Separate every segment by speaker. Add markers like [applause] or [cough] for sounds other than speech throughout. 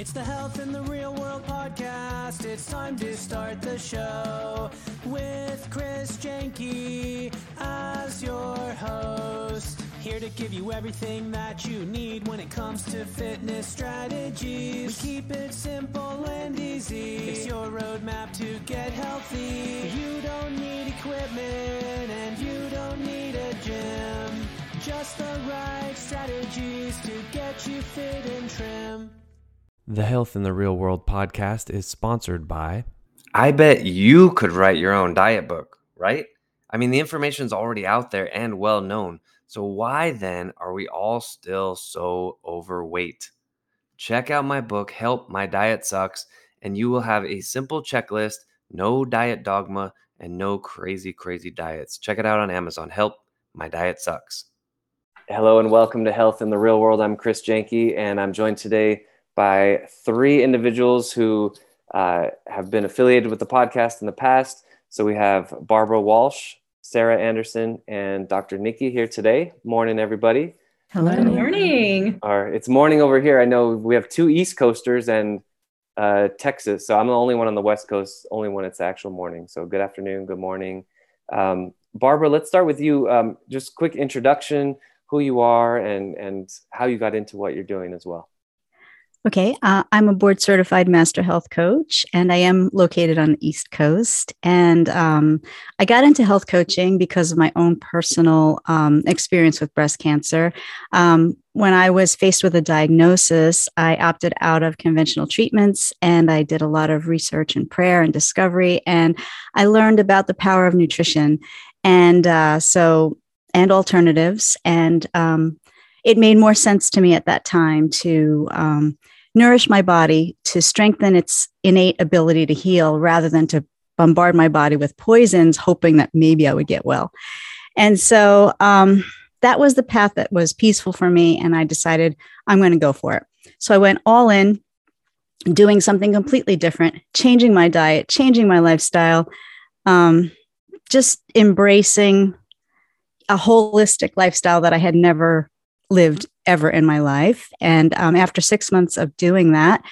Speaker 1: It's the Health in the Real World podcast. It's time to start the show with Chris Jenke as your host. Here to give you everything that you need when it comes to fitness strategies. We keep it simple and easy. It's your roadmap to get healthy. You don't need equipment and you don't need a gym. Just the right strategies to get you fit and trim.
Speaker 2: The Health in the Real World podcast is sponsored by.
Speaker 3: I bet you could write your own diet book, right? I mean, the information's already out there and well known. So, why then are we all still so overweight? Check out my book, Help My Diet Sucks, and you will have a simple checklist, no diet dogma, and no crazy, crazy diets. Check it out on Amazon. Help My Diet Sucks. Hello, and welcome to Health in the Real World. I'm Chris Jenke, and I'm joined today by three individuals who uh, have been affiliated with the podcast in the past. So we have Barbara Walsh, Sarah Anderson, and Dr. Nikki here today. Morning, everybody.
Speaker 4: Hello.
Speaker 5: Good morning.
Speaker 3: Or it's morning over here. I know we have two East Coasters and uh, Texas, so I'm the only one on the West Coast. Only when it's actual morning. So good afternoon, good morning, um, Barbara. Let's start with you. Um, just quick introduction, who you are, and and how you got into what you're doing as well.
Speaker 4: Okay, uh, I'm a board certified master health coach, and I am located on the East Coast. And um, I got into health coaching because of my own personal um, experience with breast cancer. Um, when I was faced with a diagnosis, I opted out of conventional treatments and I did a lot of research and prayer and discovery. And I learned about the power of nutrition. And uh, so, and alternatives. And um, it made more sense to me at that time to um, nourish my body to strengthen its innate ability to heal rather than to bombard my body with poisons, hoping that maybe I would get well. And so um, that was the path that was peaceful for me. And I decided I'm going to go for it. So I went all in, doing something completely different, changing my diet, changing my lifestyle, um, just embracing a holistic lifestyle that I had never lived ever in my life. And um, after six months of doing that,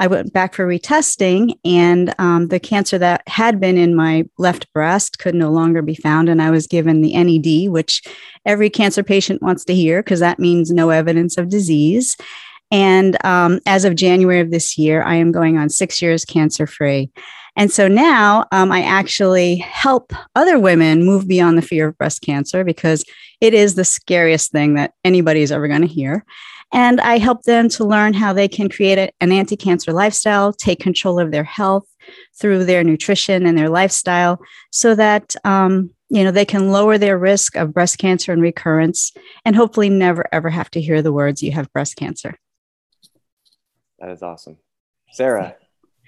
Speaker 4: I went back for retesting, and um, the cancer that had been in my left breast could no longer be found. And I was given the NED, which every cancer patient wants to hear because that means no evidence of disease. And um, as of January of this year, I am going on six years cancer free. And so now um, I actually help other women move beyond the fear of breast cancer because it is the scariest thing that anybody is ever going to hear. And I help them to learn how they can create a, an anti cancer lifestyle, take control of their health through their nutrition and their lifestyle so that. Um, you know they can lower their risk of breast cancer and recurrence and hopefully never ever have to hear the words you have breast cancer
Speaker 3: That is awesome. Sarah,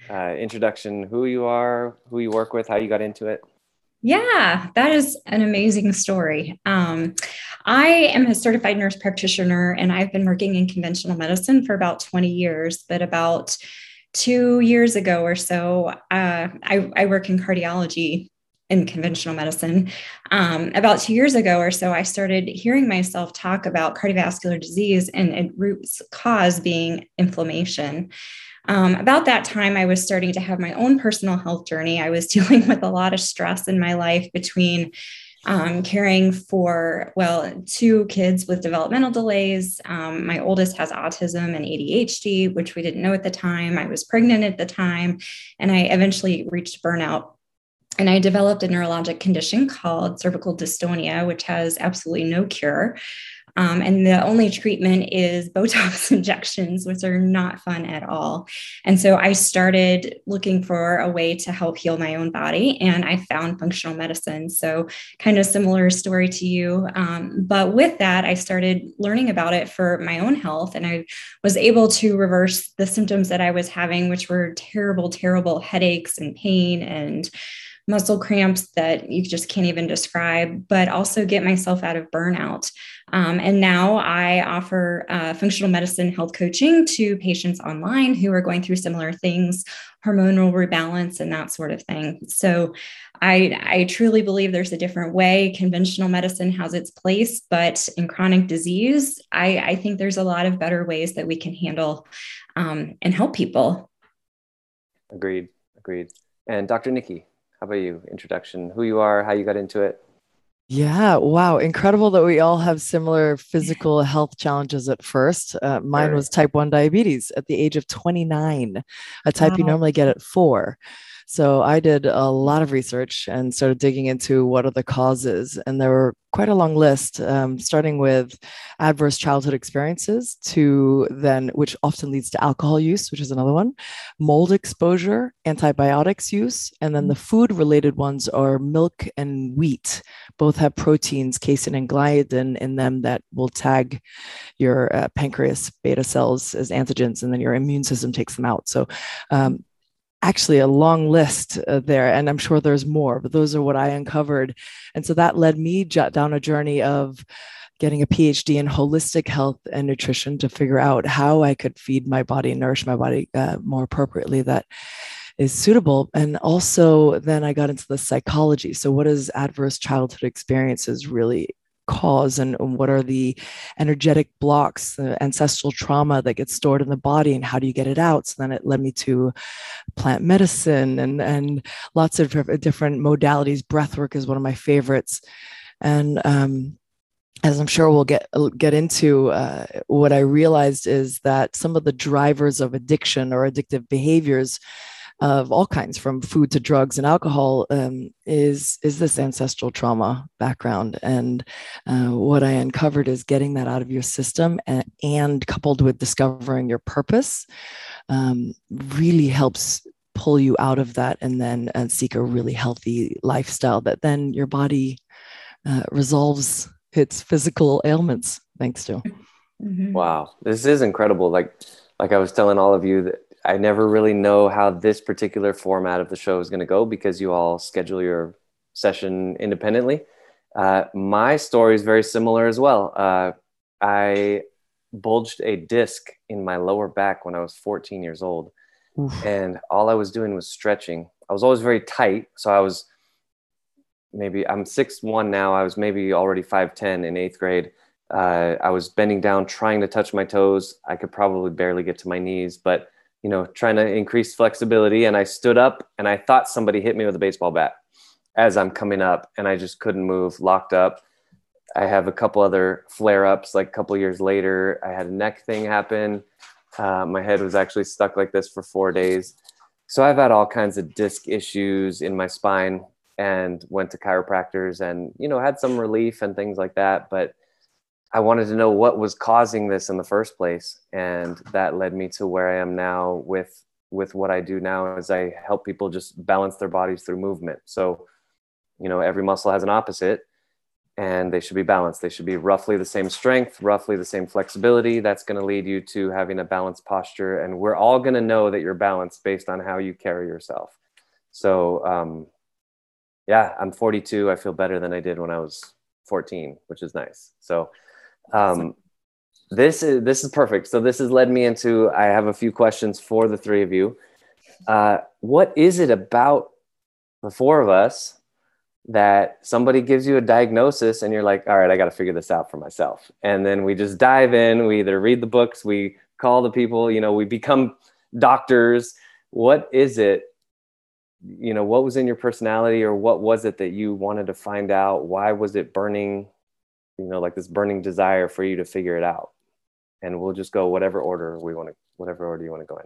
Speaker 3: uh, introduction, who you are, who you work with, how you got into it.
Speaker 5: Yeah, that is an amazing story. Um, I am a certified nurse practitioner and I've been working in conventional medicine for about 20 years, but about two years ago or so, uh, I, I work in cardiology in conventional medicine. Um, about two years ago or so, I started hearing myself talk about cardiovascular disease and its root cause being inflammation. Um, about that time, I was starting to have my own personal health journey. I was [laughs] dealing with a lot of stress in my life between um, caring for, well, two kids with developmental delays. Um, my oldest has autism and ADHD, which we didn't know at the time. I was pregnant at the time, and I eventually reached burnout. And I developed a neurologic condition called cervical dystonia, which has absolutely no cure. Um, and the only treatment is Botox [laughs] injections, which are not fun at all. And so I started looking for a way to help heal my own body, and I found functional medicine. So, kind of similar story to you. Um, but with that, I started learning about it for my own health, and I was able to reverse the symptoms that I was having, which were terrible, terrible headaches and pain and muscle cramps that you just can't even describe, but also get myself out of burnout. Um, and now I offer uh, functional medicine health coaching to patients online who are going through similar things, hormonal rebalance, and that sort of thing. So I, I truly believe there's a different way. Conventional medicine has its place, but in chronic disease, I, I think there's a lot of better ways that we can handle um, and help people.
Speaker 3: Agreed. Agreed. And Dr. Nikki, how about you? Introduction, who you are, how you got into it?
Speaker 6: Yeah, wow. Incredible that we all have similar physical health challenges at first. Uh, mine
Speaker 3: Sure.
Speaker 6: was type 1 diabetes at the age of 29, a type you normally get at four. So I did a lot of research and started digging into what are the causes. And there were quite a long list, um, starting with adverse childhood experiences to then, which often leads to alcohol use, which is another one, mold exposure, antibiotics use, and then the food related ones are milk and wheat both have proteins, casein and gliadin in them that will tag your uh, pancreas beta cells as antigens, and then your immune system takes them out. So, um, actually, a long list uh, there, and I'm sure there's more, but those are what I uncovered. And so that led me down a journey of getting a PhD in holistic health and nutrition to figure out how I could feed my body nourish my body uh, more appropriately. That is suitable. And also, then I got into the psychology. So, what does adverse childhood experiences really cause, and, what are the energetic blocks, the ancestral trauma that gets stored in the body, and how do you get it out? So, then it led me to plant medicine and, and lots of different modalities. Breathwork is one of my favorites. And, um, as I'm sure we'll get get into, uh, what I realized is that some of the drivers of addiction or addictive behaviors of all kinds, from food to drugs and alcohol, um, is is this ancestral trauma background. And uh, what I uncovered is getting that out of your system, and, and coupled with discovering your purpose, um, really helps pull you out of that, and then uh, seek a really healthy lifestyle that then your body uh, resolves its physical ailments thanks to.
Speaker 5: Mhm.
Speaker 3: Wow, this is incredible. Like, like I was telling all of you that I never really know how this particular format of the show is going to go because you all schedule your session independently. Uh, my story is very similar as well. Uh, I bulged a disc in my lower back when I was 14 years old,
Speaker 6: Oof.
Speaker 3: and all I was doing was stretching. I was always very tight, so I was maybe I'm six one now. I was maybe already five ten in eighth grade. Uh, I was bending down, trying to touch my toes. I could probably barely get to my knees, but you know, trying to increase flexibility. And I stood up, and I thought somebody hit me with a baseball bat as I'm coming up, and I just couldn't move, locked up. I have a couple other flare ups. Like a couple years later, I had a neck thing happen. Uh, my head was actually stuck like this for four days. So I've had all kinds of disc issues in my spine and went to chiropractors and you know had some relief and things like that but i wanted to know what was causing this in the first place and that led me to where i am now with with what i do now is i help people just balance their bodies through movement so you know every muscle has an opposite and they should be balanced they should be roughly the same strength roughly the same flexibility that's going to lead you to having a balanced posture and we're all going to know that you're balanced based on how you carry yourself so um, yeah, I'm 42. I feel better than I did when I was 14, which is nice. So, um, this is this is perfect. So this has led me into. I have a few questions for the three of you. Uh, what is it about the four of us that somebody gives you a diagnosis and you're like, all right, I got to figure this out for myself, and then we just dive in. We either read the books, we call the people, you know, we become doctors. What is it you know what was in your personality or what was it that you wanted to find out why was it burning you know like this burning desire for you to figure it out and we'll just go whatever order we want to whatever order you want to go in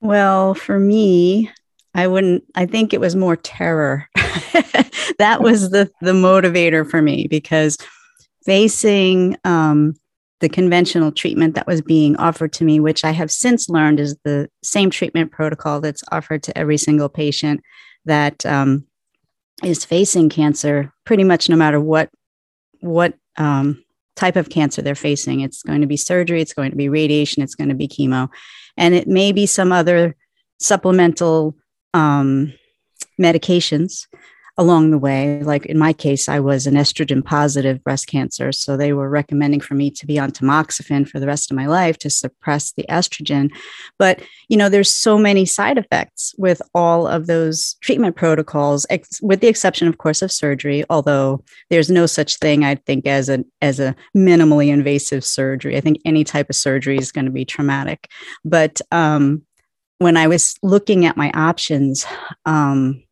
Speaker 4: Well, for me, I wouldn't, I think it was more terror. [laughs] that was the, the motivator for me because facing um, the conventional treatment that was being offered to me, which I have since learned is the same treatment protocol that's offered to every single patient that um, is facing cancer, pretty much no matter what, what um, type of cancer they're facing. It's going to be surgery, it's going to be radiation, it's going to be chemo and it may be some other supplemental um, medications along the way. Like in my case, I was an estrogen positive breast cancer. So they were recommending for me to be on tamoxifen for the rest of my life to suppress the estrogen. But, you know, there's so many side effects with all of those treatment protocols, ex- with the exception, of course, of surgery, although there's no such thing, I think, as a, as a minimally invasive surgery. I think any type of surgery is going to be traumatic. But, um, when I was looking at my options, um,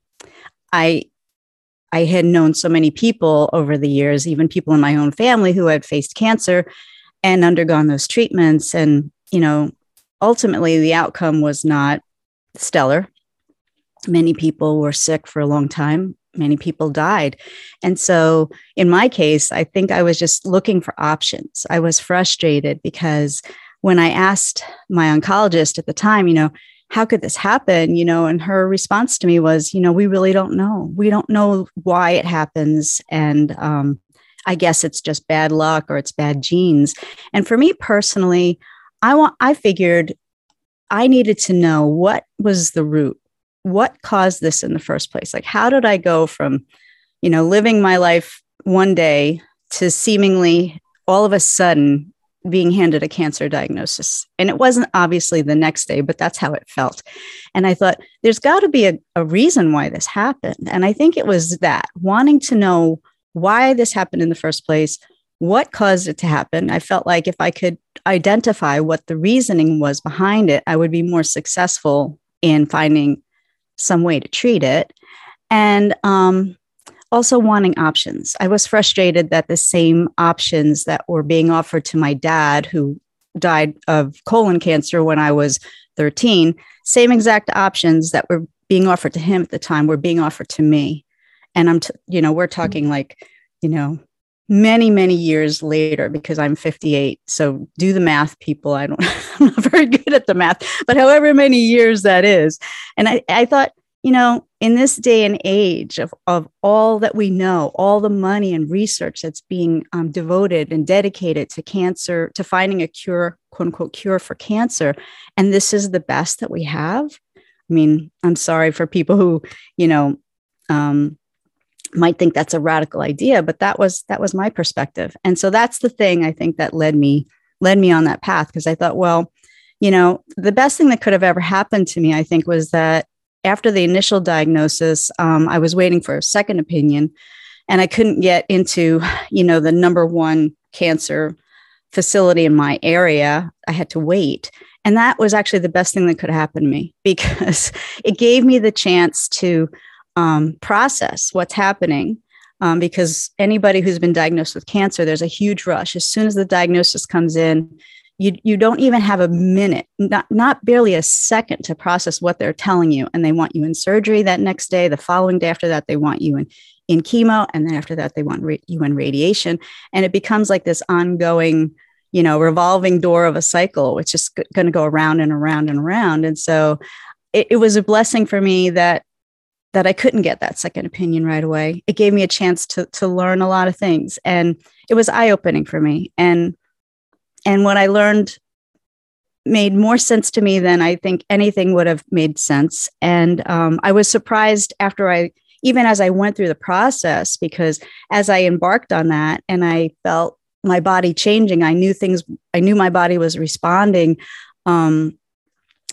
Speaker 4: I I had known so many people over the years, even people in my own family who had faced cancer and undergone those treatments. And, you know, ultimately the outcome was not stellar. Many people were sick for a long time. Many people died. And so, in my case, I think I was just looking for options. I was frustrated because when I asked my oncologist at the time, you know, how could this happen you know? And her response to me was you know we really don't know. We don't know why it happens. And um, i guess it's just bad luck or it's bad genes. And for me personally i want i figured i needed to know what was the root what caused this in the first place? Like how did i go from you know living my life one day to seemingly all of a sudden being handed a cancer diagnosis. And it wasn't obviously the next day, but that's how it felt. And I thought, there's got to be a, a, reason why this happened. And I think it was that wanting to know why this happened in the first place, what caused it to happen. I felt like if I could identify what the reasoning was behind it, I would be more successful in finding some way to treat it. And um, also wanting options. I was frustrated that the same options that were being offered to my dad, who died of colon cancer when I was 13, same exact options that were being offered to him at the time were being offered to me. And I'm, t- you know, we're mm-hmm. talking like, you know, many, many years later because I'm 58. So do the math, people. I don't, [laughs] I'm not very good at the math, but however many years that is. And I, I thought, you know, in this day and age of, of all that we know, all the money and research that's being um, devoted and dedicated to cancer, to finding a cure, quote unquote, cure for cancer, and this is the best that we have. I mean, I'm sorry for people who, you know, um, might think that's a radical idea, but that was that was my perspective, and so that's the thing I think that led me led me on that path because I thought, well, you know, the best thing that could have ever happened to me, I think, was that after the initial diagnosis, um, I was waiting for a second opinion, and I couldn't get into, you know, the number one cancer facility in my area. I had to wait. And that was actually the best thing that could happen to me [laughs] because it gave me the chance to um, process what's happening. Um, because anybody who's been diagnosed with cancer, there's a huge rush. As soon as the diagnosis comes in, you you don't even have a minute not not barely a second to process what they're telling you. And they want you in surgery that next day the following day after that they want you in in chemo. And then after that they want you in radiation. And it becomes like this ongoing you know revolving door of a cycle it's just g- going to go around and around and around. And so it, it was a blessing for me that that I couldn't get that second opinion right away. It gave me a chance to to learn a lot of things. And it was eye opening for me. And and what I learned made more sense to me than I think anything would have made sense. And um, I was surprised after I, even as I went through the process, because as I embarked on that and I felt my body changing, I knew things, I knew my body was responding. Um,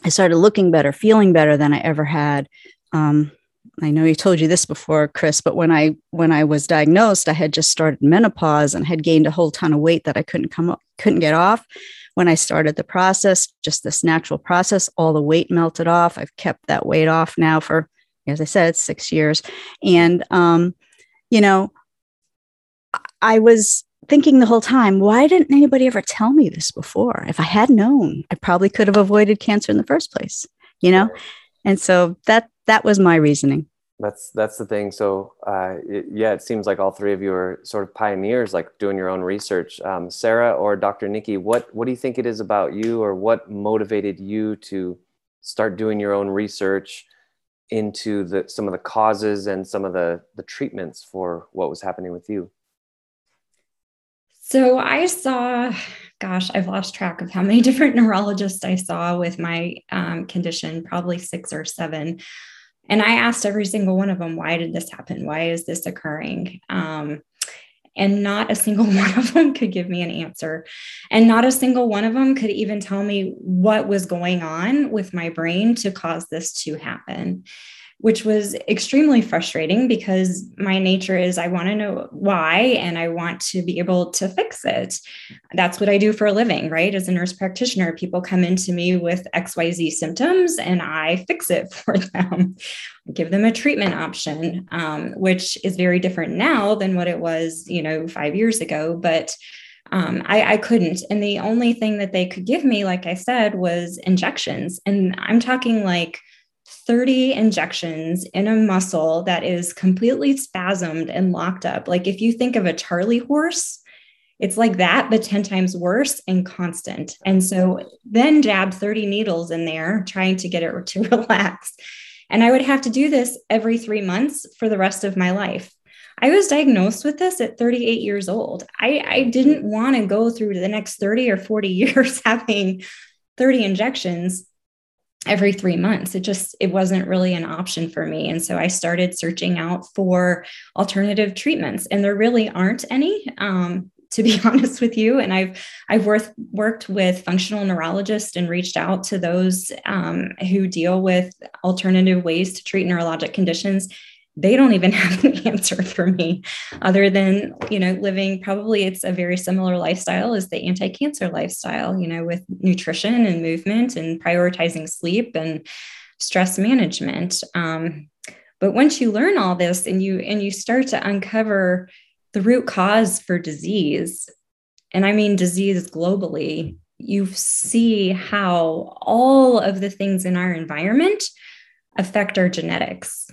Speaker 4: I started looking better, feeling better than I ever had. Um, I know you told you this before, Chris, but when I when I was diagnosed, I had just started menopause and had gained a whole ton of weight that I couldn't come up, couldn't get off. When I started the process, just this natural process, all the weight melted off. I've kept that weight off now for, as I said, six years. And um, you know, I was thinking the whole time, why didn't anybody ever tell me this before? If I had known, I probably could have avoided cancer in the first place, you know? And so that that was my reasoning
Speaker 3: that's that's the thing. So uh, it, yeah it seems like all three of you are sort of pioneers like doing your own research. Um, sarah or dr nikki what what do you think it is about you or what motivated you to start doing your own research into the some of the causes and some of the the treatments for what was happening with you?
Speaker 5: So i saw gosh i've lost track of how many [laughs] different neurologists i saw with my um, condition probably six or seven And I asked every single one of them, why did this happen? Why is this occurring? Um, and not a single [laughs] one of them could give me an answer. And not a single one of them could even tell me what was going on with my brain to cause this to happen which was extremely frustrating because my nature is I want to know why and I want to be able to fix it. That's what I do for a living, right? As a nurse practitioner, people come into me with XYZ symptoms and I fix it [laughs] for them. I give them a treatment option, um, which is very different now than what it was, you know, five years ago. But um, I, I, couldn't. And the only thing that they could give me, like I said, was injections. And I'm talking like 30 injections in a muscle that is completely spasmed and locked up. Like if you think of a Charlie horse, it's like that, but 10 times worse and constant. And so then jab 30 needles in there, trying to get it [laughs] to relax. And I would have to do this every three months for the rest of my life. I was diagnosed with this at 38 years old. I, I didn't want to go through the next 30 or 40 [laughs] years having 30 injections every three months. It just it wasn't really an option for me. And so i started searching out for alternative treatments and there really aren't any um, to be [laughs] honest with you. And i've i've worked worked with functional neurologists and reached out to those um, who deal with alternative ways to treat neurologic conditions they don't even [laughs] have an answer for me other than you know living probably it's a very similar lifestyle as the anti-cancer lifestyle you know with nutrition and movement and prioritizing sleep and stress management. Um, but once you learn all this and you and you start to uncover the root cause for disease and i mean disease globally you see how all of the things in our environment affect our genetics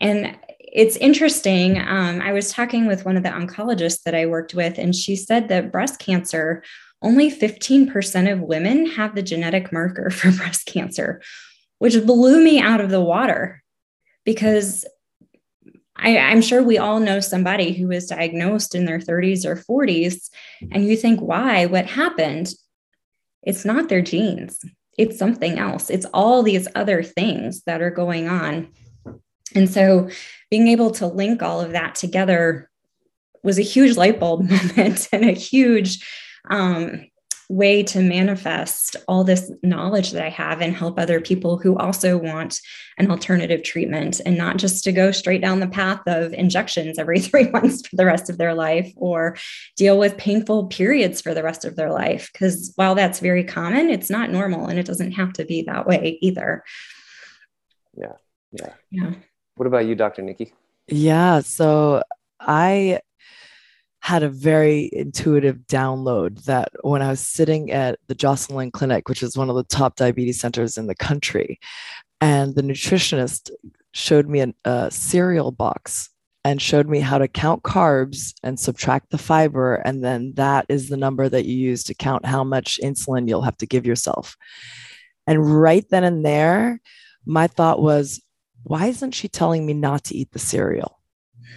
Speaker 5: and it's interesting. Um, I was talking with one of the oncologists that I worked with, and she said that breast cancer, only 15% of women have the genetic marker [laughs] for breast cancer, which blew me out of the water because I, am sure we all know somebody who was diagnosed in their 30s or 40s, and you think, why? What happened? It's not their genes, it's something else. It's all these other things that are going on. And so being able to link all of that together was a huge light bulb [laughs] moment and a huge um, way to manifest all this knowledge that I have and help other people who also want an alternative treatment and not just to go straight down the path of injections every [laughs] three months for the rest of their life or deal with painful periods for the rest of their life. Because while that's very common, it's not normal and it doesn't have to be that way either.
Speaker 3: Yeah. Yeah.
Speaker 5: Yeah.
Speaker 3: What about you, Dr. Nikki?
Speaker 6: Yeah. So I had a very intuitive download that when I was sitting at the Joslin Clinic, which is one of the top diabetes centers in the country, and the nutritionist showed me a, a cereal box and showed me how to count carbs and subtract the fiber. And then that is the number that you use to count how much insulin you'll have to give yourself. And right then and there, my thought was, why isn't she telling me not to eat the cereal?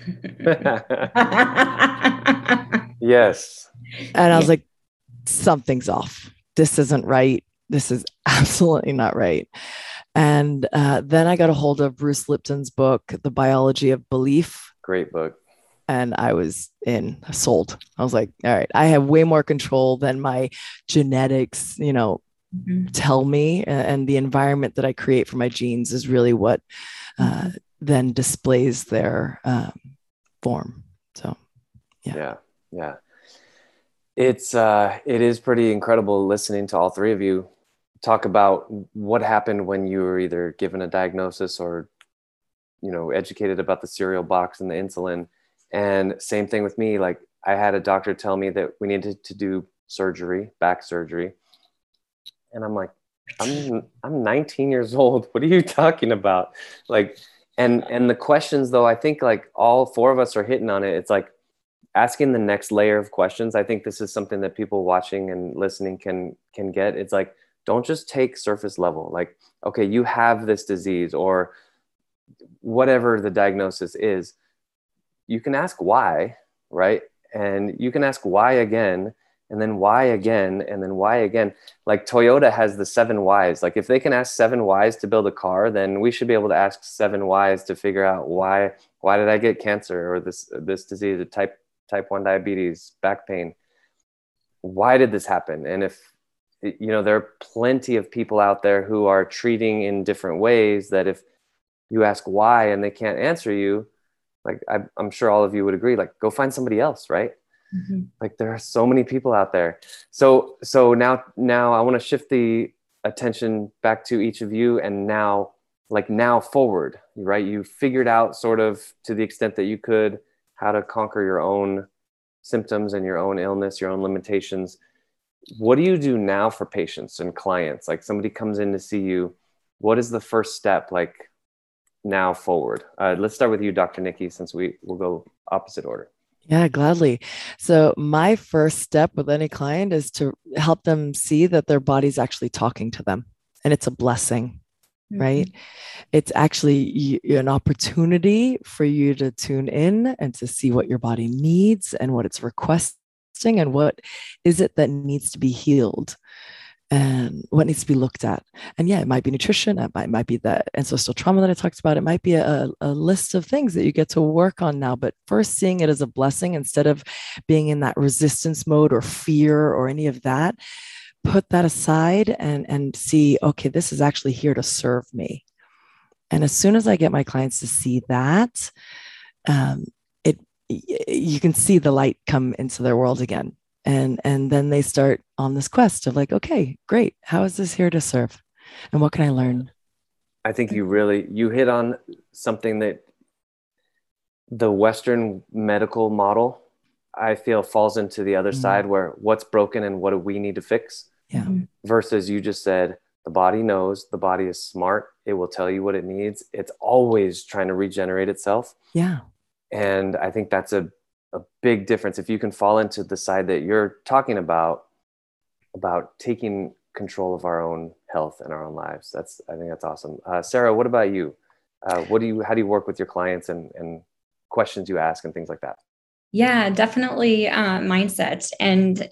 Speaker 6: [laughs]
Speaker 3: yes.
Speaker 6: And I was like, something's off. This isn't right. This is [laughs] absolutely not right. And uh, then I got a hold of Bruce Lipton's book, The Biology of Belief.
Speaker 3: Great book.
Speaker 6: And I was in, sold. I was like, all right, I have way more control than my genetics, you know, mm-hmm. tell me. And the environment that I create for my genes is really what uh, then displays their um, form. So, yeah.
Speaker 3: Yeah. Yeah. It's, uh, it is pretty incredible listening to all three of you talk about what happened when you were either given a diagnosis or, you know, educated about the cereal box and the insulin. And same thing with me. Like, I had a doctor tell me that we needed to do surgery, back surgery. And I'm like, I'm I'm 19 years old. What are you talking about? Like, and and the questions though, I think like all four of us are hitting on it. It's like asking the next layer of questions. I think this is something that people watching and listening can can get. It's like don't just take surface level. Like, okay, you have this disease or whatever the diagnosis is. You can ask why, right? And you can ask why again and then why again and then why again? Like toyota has the seven whys. Like if they can ask seven whys to build a car then we should be able to ask seven whys to figure out why why did i get cancer or this this disease type type 1 diabetes back pain? Why did this happen? And if you know there are plenty of people out there who are treating in different ways that if you ask why and they can't answer you like I, i'm sure all of you would agree like go find somebody else right Mm-hmm. Like there are so many people out there. So so now now I want to shift the attention back to each of you and now like now forward, right? You figured out sort of to the extent that you could how to conquer your own symptoms and your own illness, your own limitations. What do you do now for patients and clients? Like somebody comes in to see you, what is the first step like now forward? Uh, let's start with you, Dr. Nikki, since we will go opposite order.
Speaker 6: Yeah, gladly. So, my first step with any client is to help them see that their body's actually talking to them and it's a blessing, mm-hmm. right? It's actually an opportunity for you to tune in and to see what your body needs and what it's requesting and what is it that needs to be healed and what needs to be looked at. And yeah, it might be nutrition, it might, might be that ancestral trauma that I talked about. It might be a, a list of things that you get to work on now, but first seeing it as a blessing instead of being in that resistance mode or fear or any of that. Put that aside and, and see, okay, this is actually here to serve me. And as soon as I get my clients to see that, um, it you can see the light come into their world again and and then they start on this quest of like okay great. How is this here to serve? And what can i learn?
Speaker 3: I think you really you hit on something that the western medical model i feel falls into the other mm-hmm. side where what's broken and what do we need to fix
Speaker 6: yeah. Mm-hmm.
Speaker 3: versus you just said the body knows the body is smart it will tell you what it needs. It's always trying to regenerate itself.
Speaker 6: Yeah.
Speaker 3: And i think that's a a big difference. If you can fall into the side that you're talking about about taking control of our own health and our own lives that's i think that's awesome. Uh, sarah what about you? Uh, what do you how do you work with your clients and and questions you ask and things like that?
Speaker 5: Yeah definitely uh, mindset. And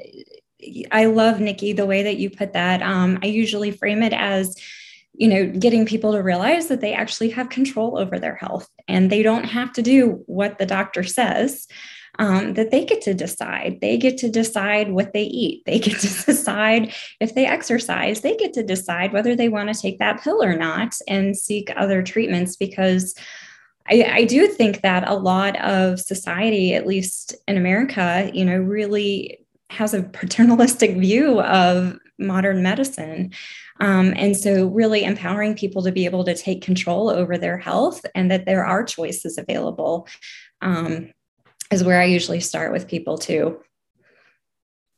Speaker 5: i love nikki the way that you put that. Um, i usually frame it as you know getting people to realize that they actually have control over their health and they don't have to do what the doctor says um, that they get to decide. They get to decide what they eat. They get to [laughs] decide if they exercise. They get to decide whether they want to take that pill or not and seek other treatments because. I, I do think that a lot of society, at least in America, you know, really has a paternalistic view of modern medicine. Um, and so, really empowering people to be able to take control over their health and that there are choices available. Um, is where I usually start with people too.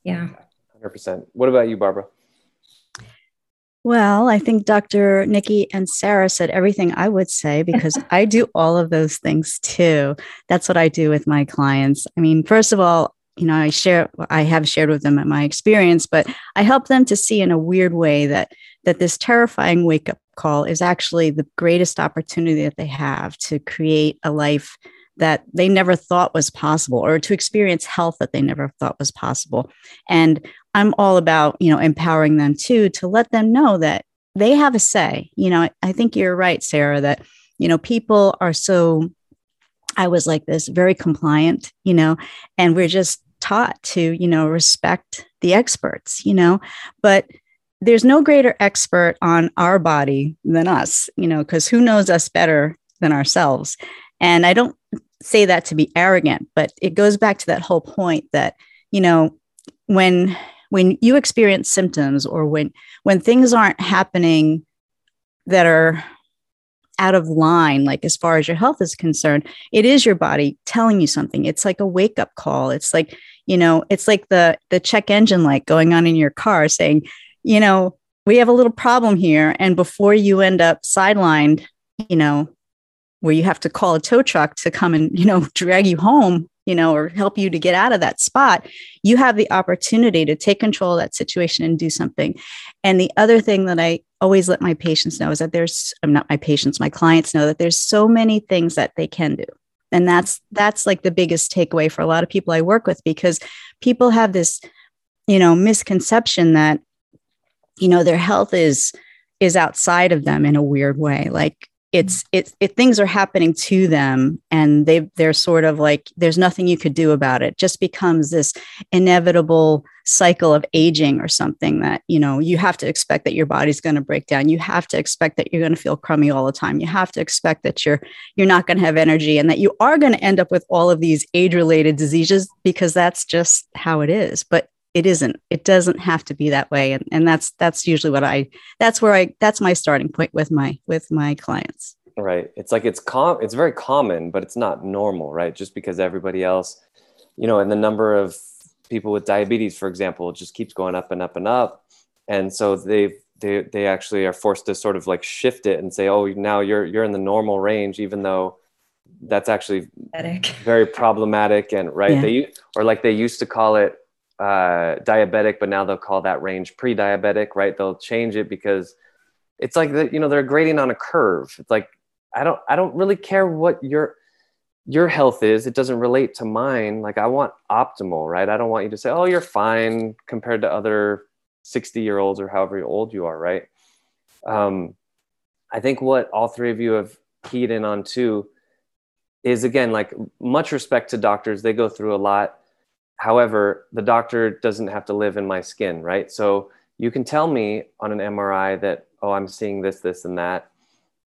Speaker 5: Yeah.
Speaker 3: 100%. What about you, Barbara?
Speaker 4: Well, I think Dr. Nikki and Sarah said everything I would say because [laughs] I do all of those things too. That's what I do with my clients. I mean, first of all, you know, I share I have shared with them my experience, but I help them to see in a weird way that that this terrifying wake up call is actually the greatest opportunity that they have to create a life that they never thought was possible or to experience health that they never thought was possible. And i'm all about you know empowering them too to let them know that they have a say. You know i think you're right sarah that you know people are so i was like this very compliant you know and we're just taught to you know respect the experts you know. But there's no greater expert on our body than us you know because who knows us better than ourselves? And i don't say that to be arrogant, but it goes back to that whole point that, you know, when when you experience symptoms or when when things aren't happening that are out of line like as far as your health is concerned it is your body telling you something. It's like a wake up call. It's like you know it's like the the check engine light going on in your car saying you know we have a little problem here and before you end up sidelined you know where you have to call a tow truck to come and you know [laughs] drag you home you know or help you to get out of that spot you have the opportunity to take control of that situation and do something. And the other thing that i always let my patients know is that there's i'm not my patients my clients know that there's so many things that they can do. And that's that's like the biggest takeaway for a lot of people i work with because people have this you know misconception that you know their health is is outside of them in a weird way. Like it's it's it things are happening to them and they they're sort of like there's nothing you could do about it. Just becomes this inevitable cycle of aging or something that you know you have to expect that your body's going to break down. You have to expect that you're going to feel crummy all the time. You have to expect that you're you're not going to have energy and that you are going to end up with all of these age related diseases because that's just how it is. But it isn't. It doesn't have to be that way and, and that's that's usually what i that's where i that's my starting point with my with my clients.
Speaker 3: Right. It's like it's com it's very common but it's not normal right? Just because everybody else you know and the number of people with diabetes for example just keeps going up and up and up. And so they they they actually are forced to sort of like shift it and say oh now you're you're in the normal range even though that's actually very problematic and right yeah. they or like they used to call it uh, diabetic, but now they'll call that range pre-diabetic, right? They'll change it because it's like the, you know they're grading on a curve. It's like I don't I don't really care what your your health is. It doesn't relate to mine. Like I want optimal, right? I don't want you to say, oh, you're fine compared to other 60 year olds or however old you are, right? Um, I think what all three of you have keyed in on too is again like much respect to doctors. They go through a lot However, the doctor doesn't have to live in my skin, right? So you can tell me on an MRI that, oh, I'm seeing this, this, and that.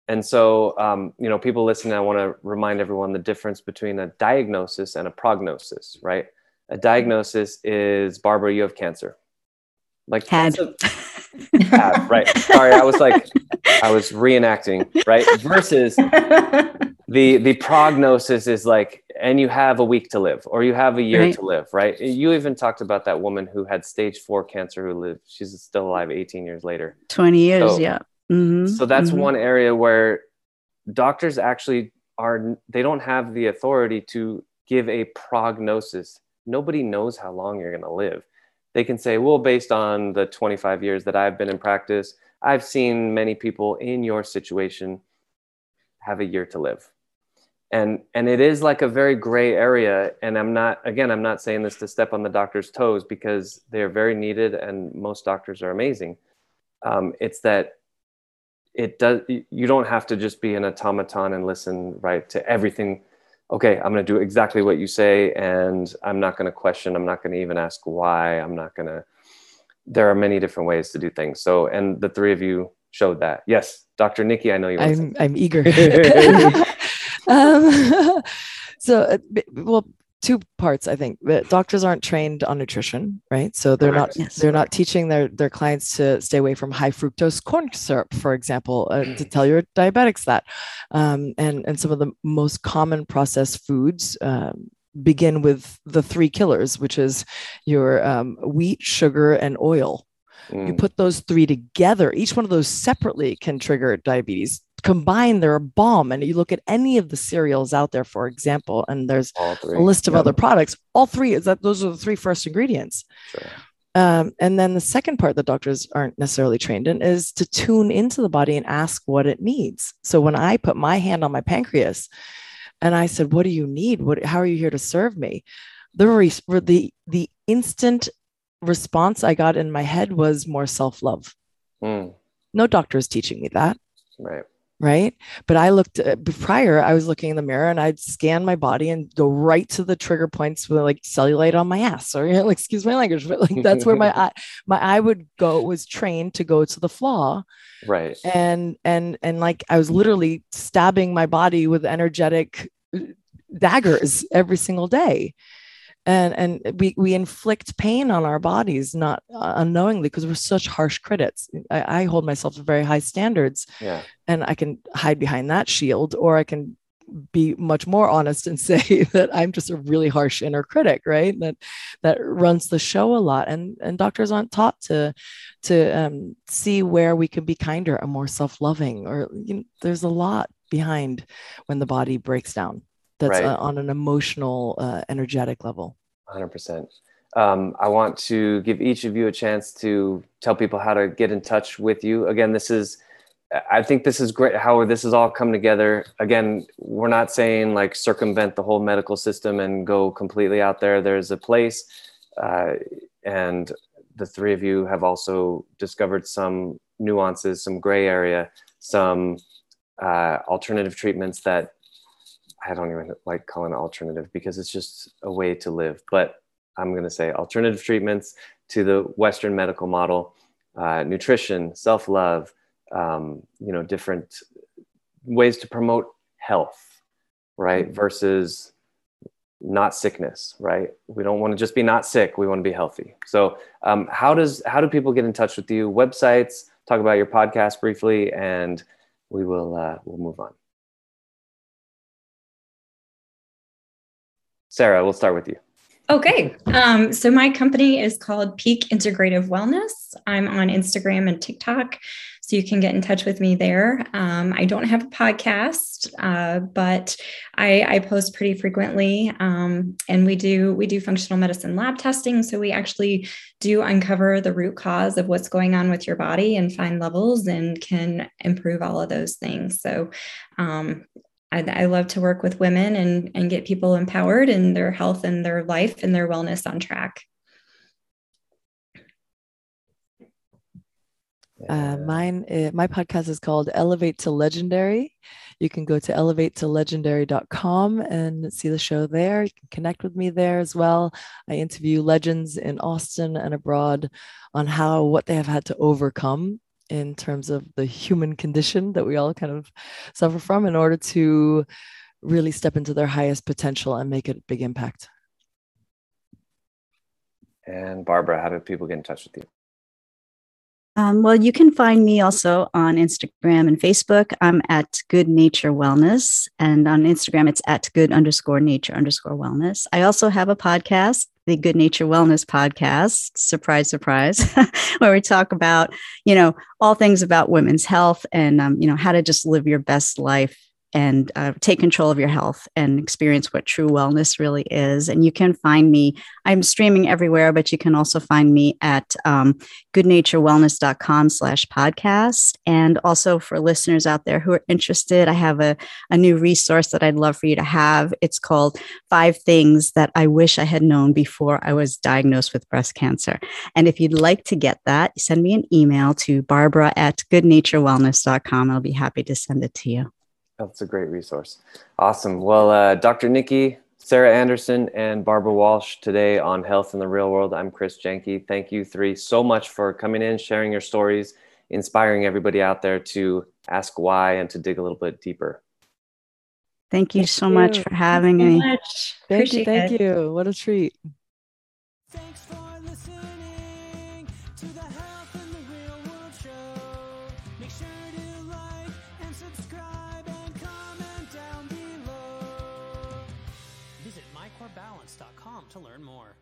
Speaker 3: And so, um, you know, people listening, I want to remind everyone the difference between a diagnosis and a prognosis, right? A diagnosis is Barbara, you have cancer.
Speaker 4: Like had. [laughs]
Speaker 3: had, right. Sorry, I was like, I was reenacting, right? [laughs] Versus the the prognosis is like and you have a week to live or you have a year right. to live right you even talked about that woman who had stage four cancer who lived she's still alive 18 years later
Speaker 4: 20 years so, yeah
Speaker 3: mm-hmm. so that's mm-hmm. one area where doctors actually are they don't have the authority to give a prognosis nobody knows how long you're going to live they can say well based on the 25 years that i've been in practice i've seen many people in your situation have a year to live. And and it is like a very gray area. And i'm not again i'm not saying this to step on the doctor's toes because they're very needed and most doctors are amazing. Um, it's that it does you don't have to just be an automaton and listen right to everything. Okay i'm going to do exactly what you say and i'm not going to question. I'm not going to even ask why. I'm not going to there are many different ways to do things. So and the three of you showed that. Yes dr nikki i know you
Speaker 6: i'm, I'm eager. [laughs] Um, [laughs] so, uh, well, two parts i think. Doctors aren't trained on nutrition right? So they're not yes. they're not teaching their their clients to stay away from high fructose corn syrup for example uh, to tell your diabetics that. Um, and and some of the most common processed foods um, begin with the three killers which is your um, wheat sugar and oil. Mm. you put those three together each one of those separately can trigger diabetes. Combine they're a bomb. And you look at any of the cereals out there for example and there's a list of other products. All three is that those are the three first ingredients. Sure. um, and then the second part that doctors aren't necessarily trained in is to tune into the body and ask what it needs. So when i put my hand on my pancreas and i said what do you need? What how are you here to serve me? The re- the the instant response i got in my head was more self-love. Mm. no doctor is teaching me that.
Speaker 3: Right
Speaker 6: right? But i looked uh, prior i was looking in the mirror and i'd scan my body and go right to the trigger points with like cellulite on my ass or you [laughs] know, like excuse my language but like that's where my [laughs] eye my eye would go was trained to go to the flaw.
Speaker 3: Right.
Speaker 6: And and and like i was literally stabbing my body with energetic uh, daggers every single day and and we we inflict pain on our bodies not uh, unknowingly because we're such harsh critics. I, I, hold myself to very high standards.
Speaker 3: Yeah.
Speaker 6: and i can hide behind that shield or i can be much more honest and [laughs] say that i'm just a really harsh inner critic right? That that runs the show a lot. And and doctors aren't taught to to um, see where we can be kinder and more self-loving or you know, there's a lot behind when the body breaks down that's right. uh, on an emotional, uh, energetic level.
Speaker 3: 100%. Um, I want to give each of you a chance to tell people how to get in touch with you. Again, this is, I think this is great how this has all come together. Again, we're not saying like circumvent the whole medical system and go completely out there. There's a place, uh, and the three of you have also discovered some nuances, some gray area, some uh, alternative treatments that I don't even like calling alternative because it's just a way to live. But I'm going to say alternative treatments to the Western medical model, uh, nutrition, self love, um, you know, different ways to promote health, right? Mm-hmm. Versus not sickness, right? We don't want to just be not sick. We want to be healthy. So, um, how does how do people get in touch with you? Websites, talk about your podcast briefly, and we will uh, we'll move on. Sarah, we'll start with you.
Speaker 5: Okay. Um, so my company is called Peak Integrative Wellness. I'm on Instagram and TikTok, so you can get in touch with me there. Um, I don't have a podcast, uh, but I, I, post pretty frequently, um, and we do we do functional medicine lab testing. So we actually do uncover the root cause of what's going on with your body and find levels and can improve all of those things. So um, I, I, love to work with women and, and get people empowered in their health and their life and their wellness on track.
Speaker 6: Uh, mine, uh, my podcast is called Elevate to Legendary. You can go to elevatetolegendary.com and see the show there. You can connect with me there as well. I interview legends in Austin and abroad on how what they have had to overcome in terms of the human condition that we all kind of suffer from in order to really step into their highest potential and make a big impact.
Speaker 3: And Barbara, how do people get in touch with you?
Speaker 4: Um, well, you can find me also on Instagram and Facebook. I'm at Good Nature Wellness, and on Instagram it's at Good underscore Nature underscore Wellness. I also have a podcast the Good Nature Wellness podcast, surprise, surprise, [laughs] where we talk about, you know, all things about women's health and, um, you know, how to just live your best life and uh, take control of your health and experience what true wellness really is. And you can find me, I'm streaming everywhere, but you can also find me at um, goodnaturewellness.com slash podcast. And also for listeners out there who are interested, I have a, a new resource that I'd love for you to have. It's called Five Things That I Wish I Had Known Before I Was Diagnosed with Breast Cancer. And if you'd like to get that, send me an email to barbara at goodnaturewellness.com. I'll be happy to send it to you.
Speaker 3: That's a great resource. Awesome. Well, uh, Dr. Nikki, Sarah Anderson, and Barbara Walsh today on Health in the Real World. I'm Chris Jenke. Thank you three so much for coming in, sharing your stories, inspiring everybody out there to ask why and to dig a little bit deeper.
Speaker 4: Thank you thank so you. much for having
Speaker 6: thank
Speaker 4: me.
Speaker 6: So much. Thank Appreciate you. Thank it. you. What a treat. to learn more.